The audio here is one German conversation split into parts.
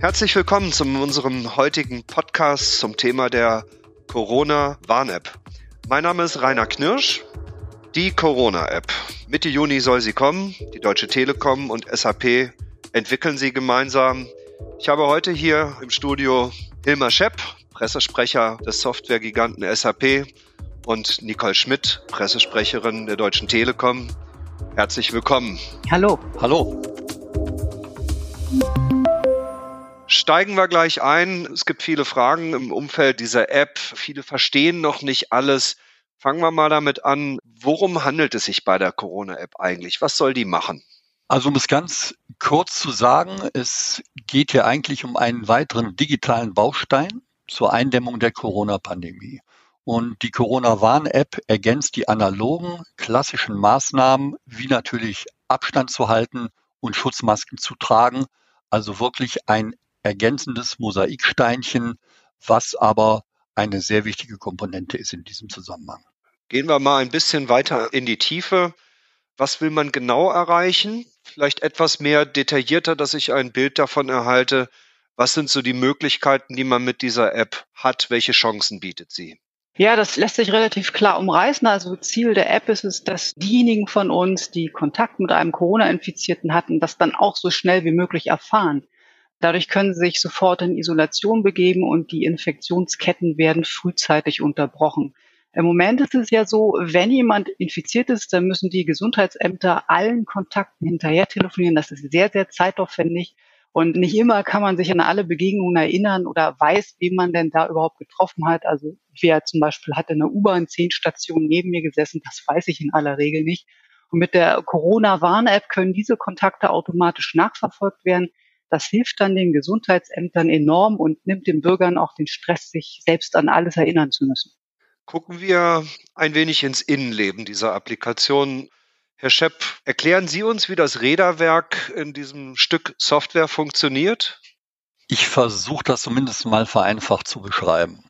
Herzlich willkommen zu unserem heutigen Podcast zum Thema der Corona-Warn-App. Mein Name ist Rainer Knirsch. Die Corona-App. Mitte Juni soll sie kommen. Die Deutsche Telekom und SAP entwickeln sie gemeinsam. Ich habe heute hier im Studio Hilmar Schepp, Pressesprecher des Softwaregiganten SAP und Nicole Schmidt, Pressesprecherin der Deutschen Telekom. Herzlich willkommen. Hallo. Hallo. Steigen wir gleich ein. Es gibt viele Fragen im Umfeld dieser App. Viele verstehen noch nicht alles. Fangen wir mal damit an. Worum handelt es sich bei der Corona-App eigentlich? Was soll die machen? Also um es ganz kurz zu sagen, es geht hier eigentlich um einen weiteren digitalen Baustein zur Eindämmung der Corona-Pandemie. Und die Corona-Warn-App ergänzt die analogen, klassischen Maßnahmen, wie natürlich Abstand zu halten und Schutzmasken zu tragen. Also wirklich ein ergänzendes Mosaiksteinchen, was aber eine sehr wichtige Komponente ist in diesem Zusammenhang. Gehen wir mal ein bisschen weiter in die Tiefe. Was will man genau erreichen? Vielleicht etwas mehr detaillierter, dass ich ein Bild davon erhalte. Was sind so die Möglichkeiten, die man mit dieser App hat? Welche Chancen bietet sie? Ja, das lässt sich relativ klar umreißen. Also Ziel der App ist es, dass diejenigen von uns, die Kontakt mit einem Corona-Infizierten hatten, das dann auch so schnell wie möglich erfahren. Dadurch können sie sich sofort in Isolation begeben und die Infektionsketten werden frühzeitig unterbrochen. Im Moment ist es ja so, wenn jemand infiziert ist, dann müssen die Gesundheitsämter allen Kontakten hinterher telefonieren. Das ist sehr, sehr zeitaufwendig. Und nicht immer kann man sich an alle Begegnungen erinnern oder weiß, wen man denn da überhaupt getroffen hat. Also wer zum Beispiel hat in der U-Bahn zehn Stationen neben mir gesessen, das weiß ich in aller Regel nicht. Und mit der Corona-Warn-App können diese Kontakte automatisch nachverfolgt werden. Das hilft dann den Gesundheitsämtern enorm und nimmt den Bürgern auch den Stress, sich selbst an alles erinnern zu müssen. Gucken wir ein wenig ins Innenleben dieser Applikation. Herr Schepp, erklären Sie uns, wie das Räderwerk in diesem Stück Software funktioniert? Ich versuche das zumindest mal vereinfacht zu beschreiben.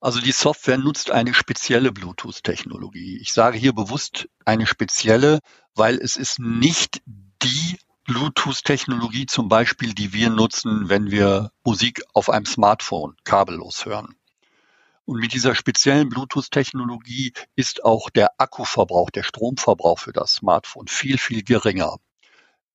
Also die Software nutzt eine spezielle Bluetooth-Technologie. Ich sage hier bewusst eine spezielle, weil es ist nicht die Bluetooth-Technologie zum Beispiel, die wir nutzen, wenn wir Musik auf einem Smartphone kabellos hören. Und mit dieser speziellen Bluetooth-Technologie ist auch der Akkuverbrauch, der Stromverbrauch für das Smartphone viel, viel geringer.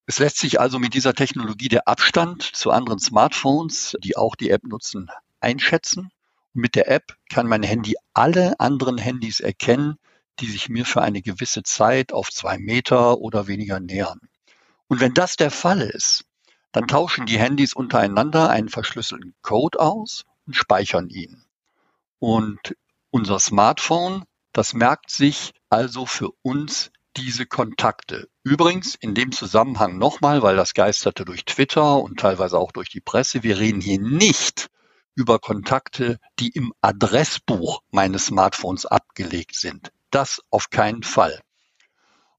Es lässt sich also mit dieser Technologie der Abstand zu anderen Smartphones, die auch die App nutzen, einschätzen. Und mit der App kann mein Handy alle anderen Handys erkennen, die sich mir für eine gewisse Zeit auf zwei Meter oder weniger nähern. Und wenn das der Fall ist, dann tauschen die Handys untereinander einen verschlüsselten Code aus und speichern ihn. Und unser Smartphone, das merkt sich also für uns diese Kontakte. Übrigens in dem Zusammenhang nochmal, weil das geisterte durch Twitter und teilweise auch durch die Presse, wir reden hier nicht über Kontakte, die im Adressbuch meines Smartphones abgelegt sind. Das auf keinen Fall.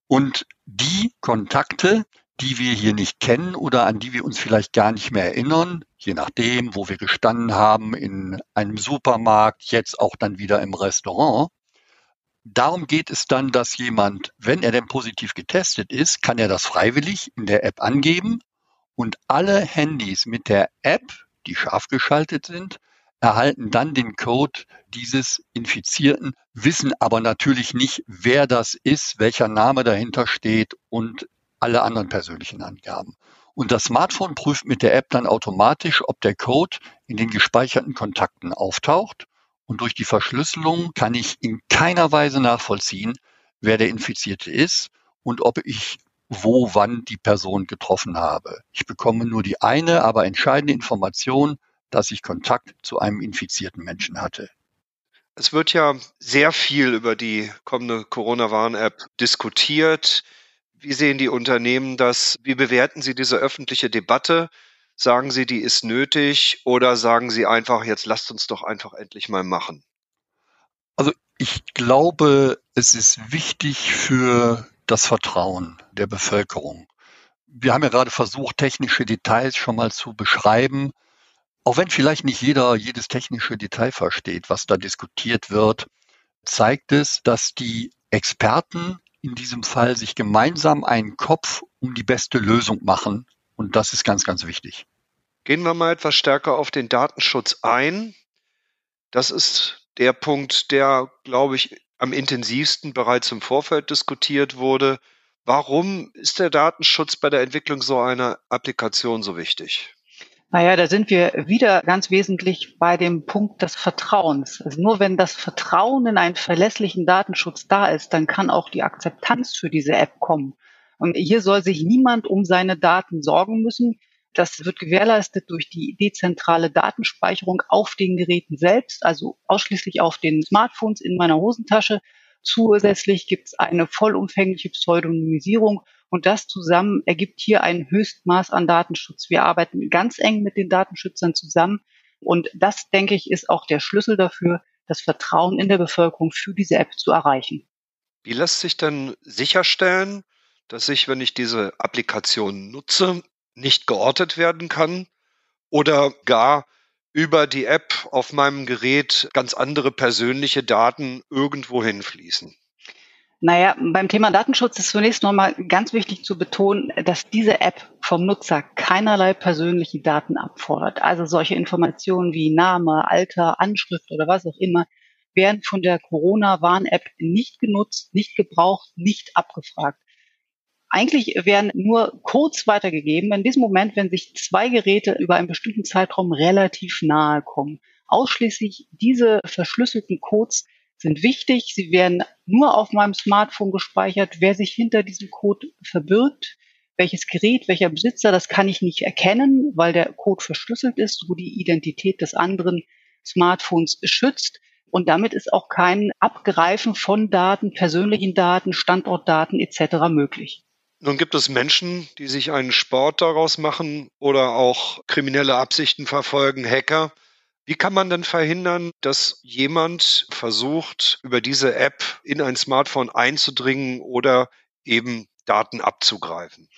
Und die Kontakte, die wir hier nicht kennen oder an die wir uns vielleicht gar nicht mehr erinnern, je nachdem, wo wir gestanden haben, in einem Supermarkt, jetzt auch dann wieder im Restaurant. Darum geht es dann, dass jemand, wenn er denn positiv getestet ist, kann er das freiwillig in der App angeben und alle Handys mit der App, die scharf geschaltet sind, erhalten dann den Code dieses Infizierten, wissen aber natürlich nicht, wer das ist, welcher Name dahinter steht und alle anderen persönlichen Angaben. Und das Smartphone prüft mit der App dann automatisch, ob der Code in den gespeicherten Kontakten auftaucht. Und durch die Verschlüsselung kann ich in keiner Weise nachvollziehen, wer der Infizierte ist und ob ich wo, wann die Person getroffen habe. Ich bekomme nur die eine, aber entscheidende Information, dass ich Kontakt zu einem infizierten Menschen hatte. Es wird ja sehr viel über die kommende Corona-Warn-App diskutiert. Wie sehen die Unternehmen das? Wie bewerten Sie diese öffentliche Debatte? Sagen Sie, die ist nötig oder sagen Sie einfach, jetzt lasst uns doch einfach endlich mal machen? Also ich glaube, es ist wichtig für das Vertrauen der Bevölkerung. Wir haben ja gerade versucht, technische Details schon mal zu beschreiben. Auch wenn vielleicht nicht jeder jedes technische Detail versteht, was da diskutiert wird, zeigt es, dass die Experten in diesem Fall sich gemeinsam einen Kopf um die beste Lösung machen Und das ist ganz, ganz wichtig. Gehen wir mal etwas stärker auf den Datenschutz ein. Das ist der Punkt, der, glaube ich, am intensivsten bereits im Vorfeld diskutiert wurde. Warum ist der Datenschutz bei der Entwicklung so einer Applikation so wichtig? Naja, da sind wir wieder ganz wesentlich bei dem Punkt des Vertrauens. Also nur wenn das Vertrauen in einen verlässlichen Datenschutz da ist, dann kann auch die Akzeptanz für diese App kommen. Und hier soll sich niemand um seine Daten sorgen müssen. Das wird gewährleistet durch die dezentrale Datenspeicherung auf den Geräten selbst, also ausschließlich auf den Smartphones in meiner Hosentasche. Zusätzlich gibt es eine vollumfängliche Pseudonymisierung und das zusammen ergibt hier ein Höchstmaß an Datenschutz. Wir arbeiten ganz eng mit den Datenschützern zusammen. Und das, denke ich, ist auch der Schlüssel dafür, das Vertrauen in der Bevölkerung für diese App zu erreichen. Wie lässt sich denn sicherstellen, dass ich, wenn ich diese Applikation nutze, nicht geortet werden kann oder gar über die App auf meinem Gerät ganz andere persönliche Daten irgendwo hinfließen? Naja, beim Thema Datenschutz ist zunächst nochmal ganz wichtig zu betonen, dass diese App vom Nutzer keinerlei persönliche Daten abfordert. Also solche Informationen wie Name, Alter, Anschrift oder was auch immer werden von der Corona-Warn-App nicht genutzt, nicht gebraucht, nicht abgefragt. Eigentlich werden nur Codes weitergegeben in diesem Moment, wenn sich zwei Geräte über einen bestimmten Zeitraum relativ nahe kommen. Ausschließlich diese verschlüsselten Codes sind wichtig. Sie werden nur auf meinem Smartphone gespeichert. Wer sich hinter diesem Code verbirgt, welches Gerät, welcher Besitzer, das kann ich nicht erkennen, weil der Code verschlüsselt ist, wo die Identität des anderen Smartphones schützt. Und damit ist auch kein Abgreifen von Daten, persönlichen Daten, Standortdaten etc. möglich. Nun gibt es Menschen, die sich einen Sport daraus machen oder auch kriminelle Absichten verfolgen, Hacker. Wie kann man denn verhindern, dass jemand versucht, über diese App in ein Smartphone einzudringen oder eben Daten abzugreifen?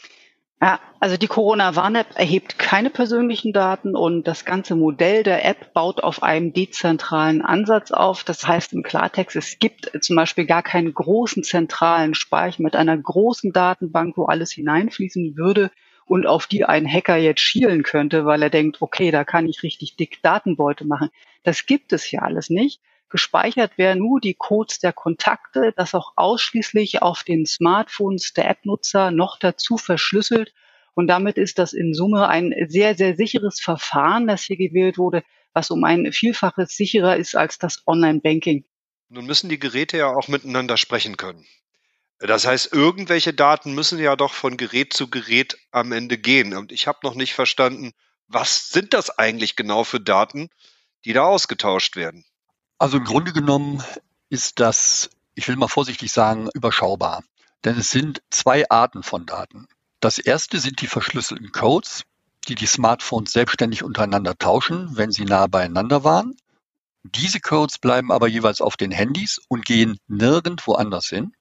Ja, also die Corona-Warn-App erhebt keine persönlichen Daten und das ganze Modell der App baut auf einem dezentralen Ansatz auf. Das heißt im Klartext, es gibt zum Beispiel gar keinen großen zentralen Speicher mit einer großen Datenbank, wo alles hineinfließen würde, und auf die ein Hacker jetzt schielen könnte, weil er denkt, okay, da kann ich richtig dick Datenbeute machen. Das gibt es ja alles nicht. Gespeichert werden nur die Codes der Kontakte, das auch ausschließlich auf den Smartphones der App-Nutzer noch dazu verschlüsselt. Und damit ist das in Summe ein sehr, sehr sicheres Verfahren, das hier gewählt wurde, was um ein Vielfaches sicherer ist als das Online-Banking. Nun müssen die Geräte ja auch miteinander sprechen können. Das heißt, irgendwelche Daten müssen ja doch von Gerät zu Gerät am Ende gehen. Und ich habe noch nicht verstanden, was sind das eigentlich genau für Daten, die da ausgetauscht werden? Also im Grunde genommen ist das, ich will mal vorsichtig sagen, überschaubar. Denn es sind zwei Arten von Daten. Das erste sind die verschlüsselten Codes, die die Smartphones selbstständig untereinander tauschen, wenn sie nah beieinander waren. Diese Codes bleiben aber jeweils auf den Handys und gehen nirgendwo anders hin.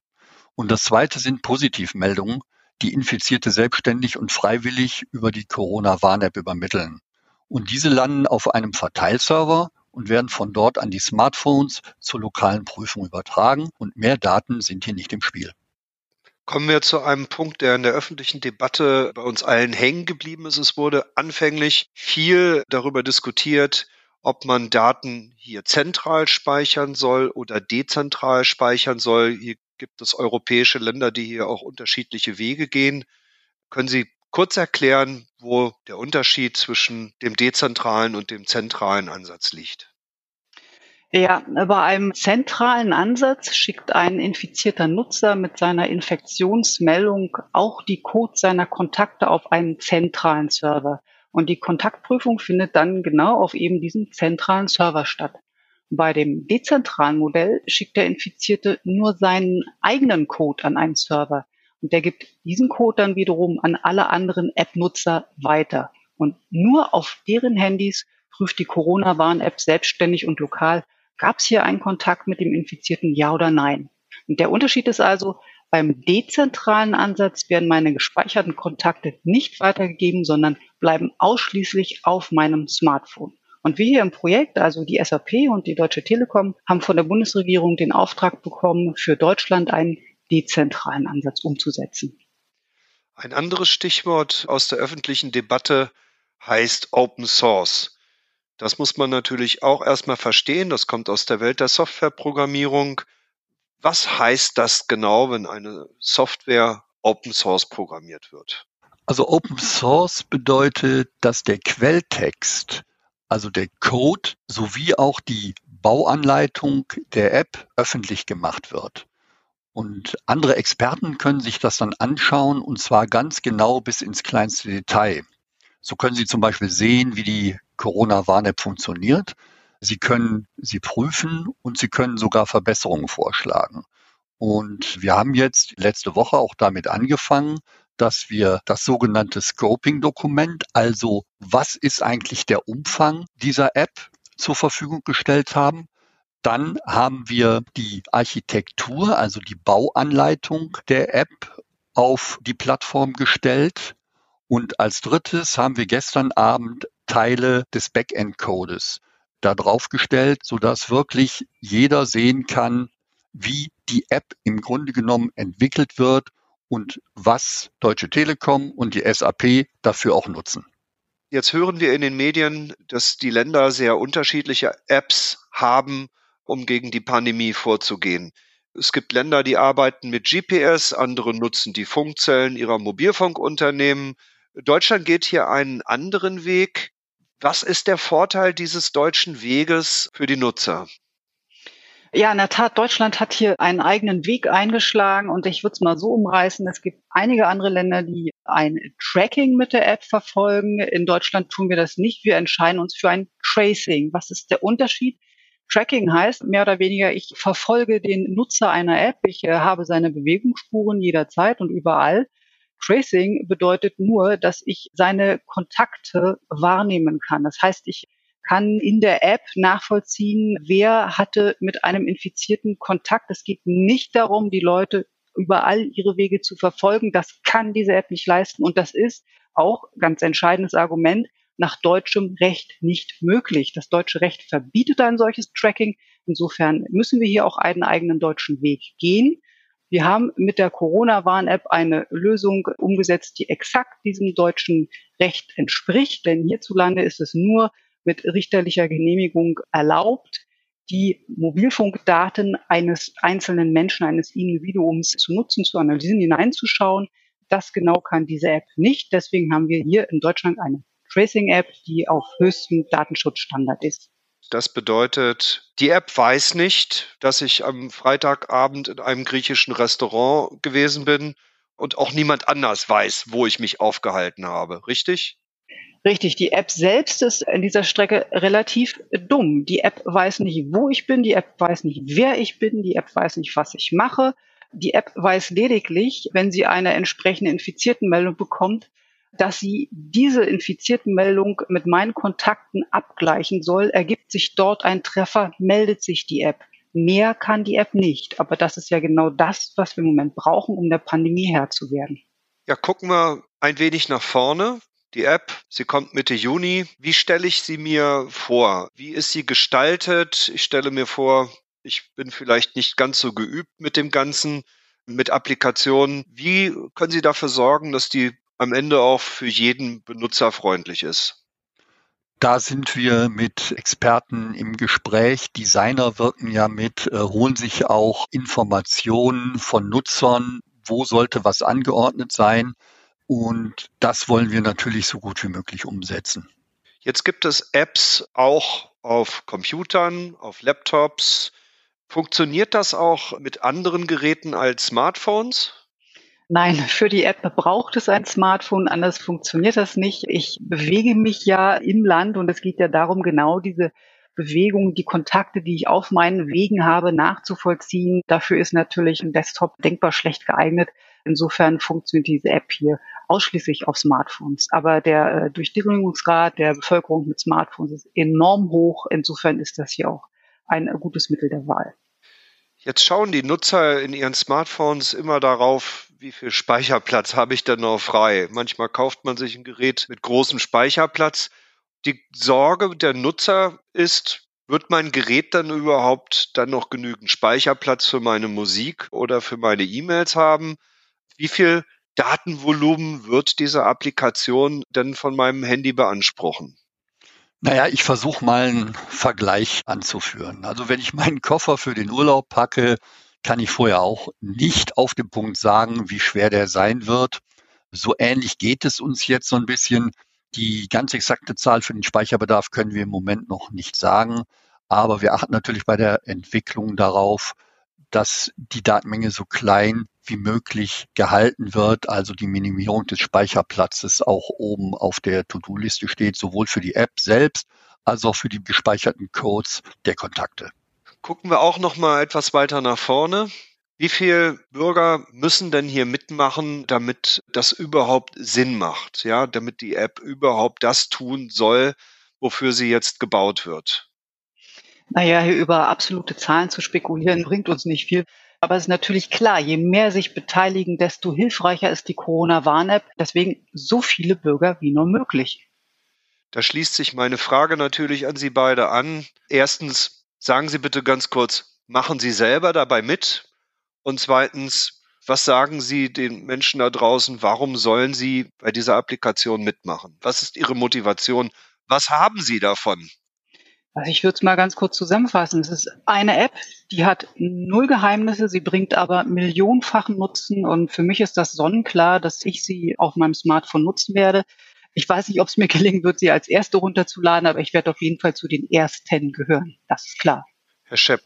Und das zweite sind Positivmeldungen, die Infizierte selbstständig und freiwillig über die Corona-Warn-App übermitteln. Und diese landen auf einem Verteilserver und werden von dort an die Smartphones zur lokalen Prüfung übertragen und mehr Daten sind hier nicht im Spiel. Kommen wir zu einem Punkt, der in der öffentlichen Debatte bei uns allen hängen geblieben ist. Es wurde anfänglich viel darüber diskutiert, ob man Daten hier zentral speichern soll oder dezentral speichern soll. Hier gibt es europäische Länder, die hier auch unterschiedliche Wege gehen. Können Sie kurz erklären, wo der Unterschied zwischen dem dezentralen und dem zentralen Ansatz liegt? Ja, bei einem zentralen Ansatz schickt ein infizierter Nutzer mit seiner Infektionsmeldung auch die Codes seiner Kontakte auf einen zentralen Server. Und die Kontaktprüfung findet dann genau auf eben diesem zentralen Server statt. Bei dem dezentralen Modell schickt der Infizierte nur seinen eigenen Code an einen Server und der gibt diesen Code dann wiederum an alle anderen App-Nutzer weiter. Und nur auf deren Handys prüft die Corona-Warn-App selbstständig und lokal, gab es hier einen Kontakt mit dem Infizierten, ja oder nein. Und der Unterschied ist also, beim dezentralen Ansatz werden meine gespeicherten Kontakte nicht weitergegeben, sondern bleiben ausschließlich auf meinem Smartphone. Und wir hier im Projekt, also die SAP und die Deutsche Telekom, haben von der Bundesregierung den Auftrag bekommen, für Deutschland einen dezentralen Ansatz umzusetzen. Ein anderes Stichwort aus der öffentlichen Debatte heißt Open Source. Das muss man natürlich auch erstmal verstehen. Das kommt aus der Welt der Softwareprogrammierung. Was heißt das genau, wenn eine Software Open Source programmiert wird? Also Open Source bedeutet, dass der Quelltext, also der Code sowie auch die Bauanleitung der App öffentlich gemacht wird. Und andere Experten können sich das dann anschauen und zwar ganz genau bis ins kleinste Detail. So können Sie zum Beispiel sehen, wie die Corona-Warn-App funktioniert. Sie können sie prüfen und Sie können sogar Verbesserungen vorschlagen. Und wir haben jetzt letzte Woche auch damit angefangen, dass wir das sogenannte Scoping-Dokument, also was ist eigentlich der Umfang dieser App zur Verfügung gestellt haben. Dann haben wir die Architektur, also die Bauanleitung der App auf die Plattform gestellt. Und als drittes haben wir gestern Abend Teile des Backend-Codes da drauf gestellt, sodass wirklich jeder sehen kann, wie die App im Grunde genommen entwickelt wird und was Deutsche Telekom und die SAP dafür auch nutzen. Jetzt hören wir in den Medien, dass die Länder sehr unterschiedliche Apps haben, um gegen die Pandemie vorzugehen. Es gibt Länder, die arbeiten mit GPS, andere nutzen die Funkzellen ihrer Mobilfunkunternehmen. Deutschland geht hier einen anderen Weg. Was ist der Vorteil dieses deutschen Weges für die Nutzer? Ja, in der Tat, Deutschland hat hier einen eigenen Weg eingeschlagen und ich würde es mal so umreißen. Es gibt einige andere Länder, die ein Tracking mit der App verfolgen. In Deutschland tun wir das nicht. Wir entscheiden uns für ein Tracing. Was ist der Unterschied? Tracking heißt mehr oder weniger, ich verfolge den Nutzer einer App. Ich äh, habe seine Bewegungsspuren jederzeit und überall. Tracing bedeutet nur, dass ich seine Kontakte wahrnehmen kann. Das heißt, ich kann in der App nachvollziehen, wer hatte mit einem Infizierten Kontakt. Es geht nicht darum, die Leute überall ihre Wege zu verfolgen. Das kann diese App nicht leisten. Und das ist auch ganz entscheidendes Argument nach deutschem Recht nicht möglich. Das deutsche Recht verbietet ein solches Tracking. Insofern müssen wir hier auch einen eigenen deutschen Weg gehen. Wir haben mit der Corona-Warn-App eine Lösung umgesetzt, die exakt diesem deutschen Recht entspricht. Denn hierzulande ist es nur mit richterlicher Genehmigung erlaubt, die Mobilfunkdaten eines einzelnen Menschen, eines Individuums zu nutzen, zu analysieren, hineinzuschauen. Das genau kann diese App nicht. Deswegen haben wir hier in Deutschland eine Tracing-App, die auf höchstem Datenschutzstandard ist. Das bedeutet, die App weiß nicht, dass ich am Freitagabend in einem griechischen Restaurant gewesen bin und auch niemand anders weiß, wo ich mich aufgehalten habe, richtig? Richtig, die App selbst ist in dieser Strecke relativ dumm. Die App weiß nicht, wo ich bin, die App weiß nicht, wer ich bin, die App weiß nicht, was ich mache. Die App weiß lediglich, wenn sie eine entsprechende Infiziertenmeldung bekommt, dass sie diese Infiziertenmeldung mit meinen Kontakten abgleichen soll, ergibt sich dort ein Treffer, meldet sich die App. Mehr kann die App nicht. Aber das ist ja genau das, was wir im Moment brauchen, um der Pandemie Herr zu werden. Ja, gucken wir ein wenig nach vorne. Die App, sie kommt Mitte Juni. Wie stelle ich sie mir vor? Wie ist sie gestaltet? Ich stelle mir vor, ich bin vielleicht nicht ganz so geübt mit dem Ganzen, mit Applikationen. Wie können Sie dafür sorgen, dass die am Ende auch für jeden Benutzer freundlich ist. Da sind wir mit Experten im Gespräch. Designer wirken ja mit, äh, holen sich auch Informationen von Nutzern, wo sollte was angeordnet sein. Und das wollen wir natürlich so gut wie möglich umsetzen. Jetzt gibt es Apps auch auf Computern, auf Laptops. Funktioniert das auch mit anderen Geräten als Smartphones? Nein, für die App braucht es ein Smartphone, anders funktioniert das nicht. Ich bewege mich ja im Land und es geht ja darum, genau diese Bewegung, die Kontakte, die ich auf meinen Wegen habe, nachzuvollziehen. Dafür ist natürlich ein Desktop denkbar schlecht geeignet. Insofern funktioniert diese App hier ausschließlich auf Smartphones. Aber der äh, Durchdringungsgrad der Bevölkerung mit Smartphones ist enorm hoch. Insofern ist das hier auch ein gutes Mittel der Wahl. Jetzt schauen die Nutzer in ihren Smartphones immer darauf, wie viel Speicherplatz habe ich denn noch frei? Manchmal kauft man sich ein Gerät mit großem Speicherplatz. Die Sorge der Nutzer ist, wird mein Gerät dann überhaupt dann noch genügend Speicherplatz für meine Musik oder für meine E-Mails haben? Wie viel Datenvolumen wird diese Applikation denn von meinem Handy beanspruchen? Naja, ich versuche mal einen Vergleich anzuführen. Also wenn ich meinen Koffer für den Urlaub packe, kann ich vorher auch nicht auf den Punkt sagen, wie schwer der sein wird. So ähnlich geht es uns jetzt so ein bisschen. Die ganz exakte Zahl für den Speicherbedarf können wir im Moment noch nicht sagen. Aber wir achten natürlich bei der Entwicklung darauf, dass die Datenmenge so klein wie möglich gehalten wird, also die Minimierung des Speicherplatzes auch oben auf der To-Do-Liste steht, sowohl für die App selbst als auch für die gespeicherten Codes der Kontakte. Gucken wir auch noch mal etwas weiter nach vorne. Wie viele Bürger müssen denn hier mitmachen, damit das überhaupt Sinn macht? Ja, damit die App überhaupt das tun soll, wofür sie jetzt gebaut wird? Naja, hier über absolute Zahlen zu spekulieren, bringt uns nicht viel. Aber es ist natürlich klar, je mehr sich beteiligen, desto hilfreicher ist die Corona-Warn-App. Deswegen so viele Bürger wie nur möglich. Da schließt sich meine Frage natürlich an Sie beide an. Erstens, sagen Sie bitte ganz kurz, machen Sie selber dabei mit? Und zweitens, was sagen Sie den Menschen da draußen, warum sollen sie bei dieser Applikation mitmachen? Was ist Ihre Motivation? Was haben Sie davon? Also ich würde es mal ganz kurz zusammenfassen. Es ist eine App, die hat null Geheimnisse, sie bringt aber millionenfachen Nutzen und für mich ist das sonnenklar, dass ich sie auf meinem Smartphone nutzen werde. Ich weiß nicht, ob es mir gelingen wird, sie als erste runterzuladen, aber ich werde auf jeden Fall zu den ersten gehören. Das ist klar. Herr Schepp.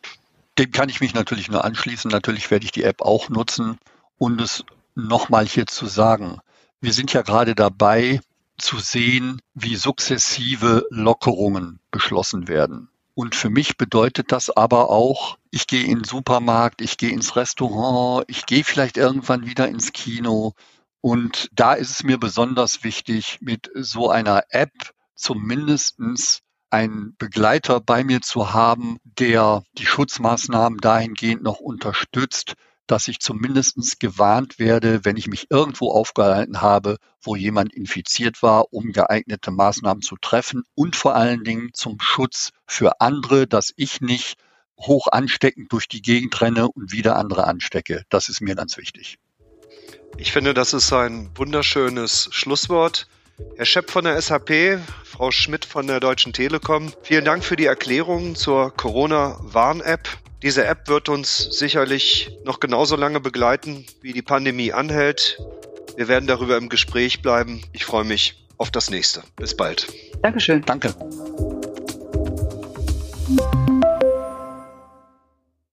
Dem kann ich mich natürlich nur anschließen. Natürlich werde ich die App auch nutzen und es nochmal hier zu sagen. Wir sind ja gerade dabei, zu sehen, wie sukzessive Lockerungen beschlossen werden. Und für mich bedeutet das aber auch, ich gehe in den Supermarkt, ich gehe ins Restaurant, ich gehe vielleicht irgendwann wieder ins Kino. Und da ist es mir besonders wichtig, mit so einer App zumindestens einen Begleiter bei mir zu haben, der die Schutzmaßnahmen dahingehend noch unterstützt, dass ich zumindest gewarnt werde, wenn ich mich irgendwo aufgehalten habe, wo jemand infiziert war, um geeignete Maßnahmen zu treffen und vor allen Dingen zum Schutz für andere, dass ich nicht hoch ansteckend durch die Gegend renne und wieder andere anstecke. Das ist mir ganz wichtig. Ich finde, das ist ein wunderschönes Schlusswort. Herr Schepp von der SAP, Frau Schmidt von der Deutschen Telekom, vielen Dank für die Erklärungen zur Corona-Warn-App. Diese App wird uns sicherlich noch genauso lange begleiten, wie die Pandemie anhält. Wir werden darüber im Gespräch bleiben. Ich freue mich auf das nächste. Bis bald. Dankeschön. Danke.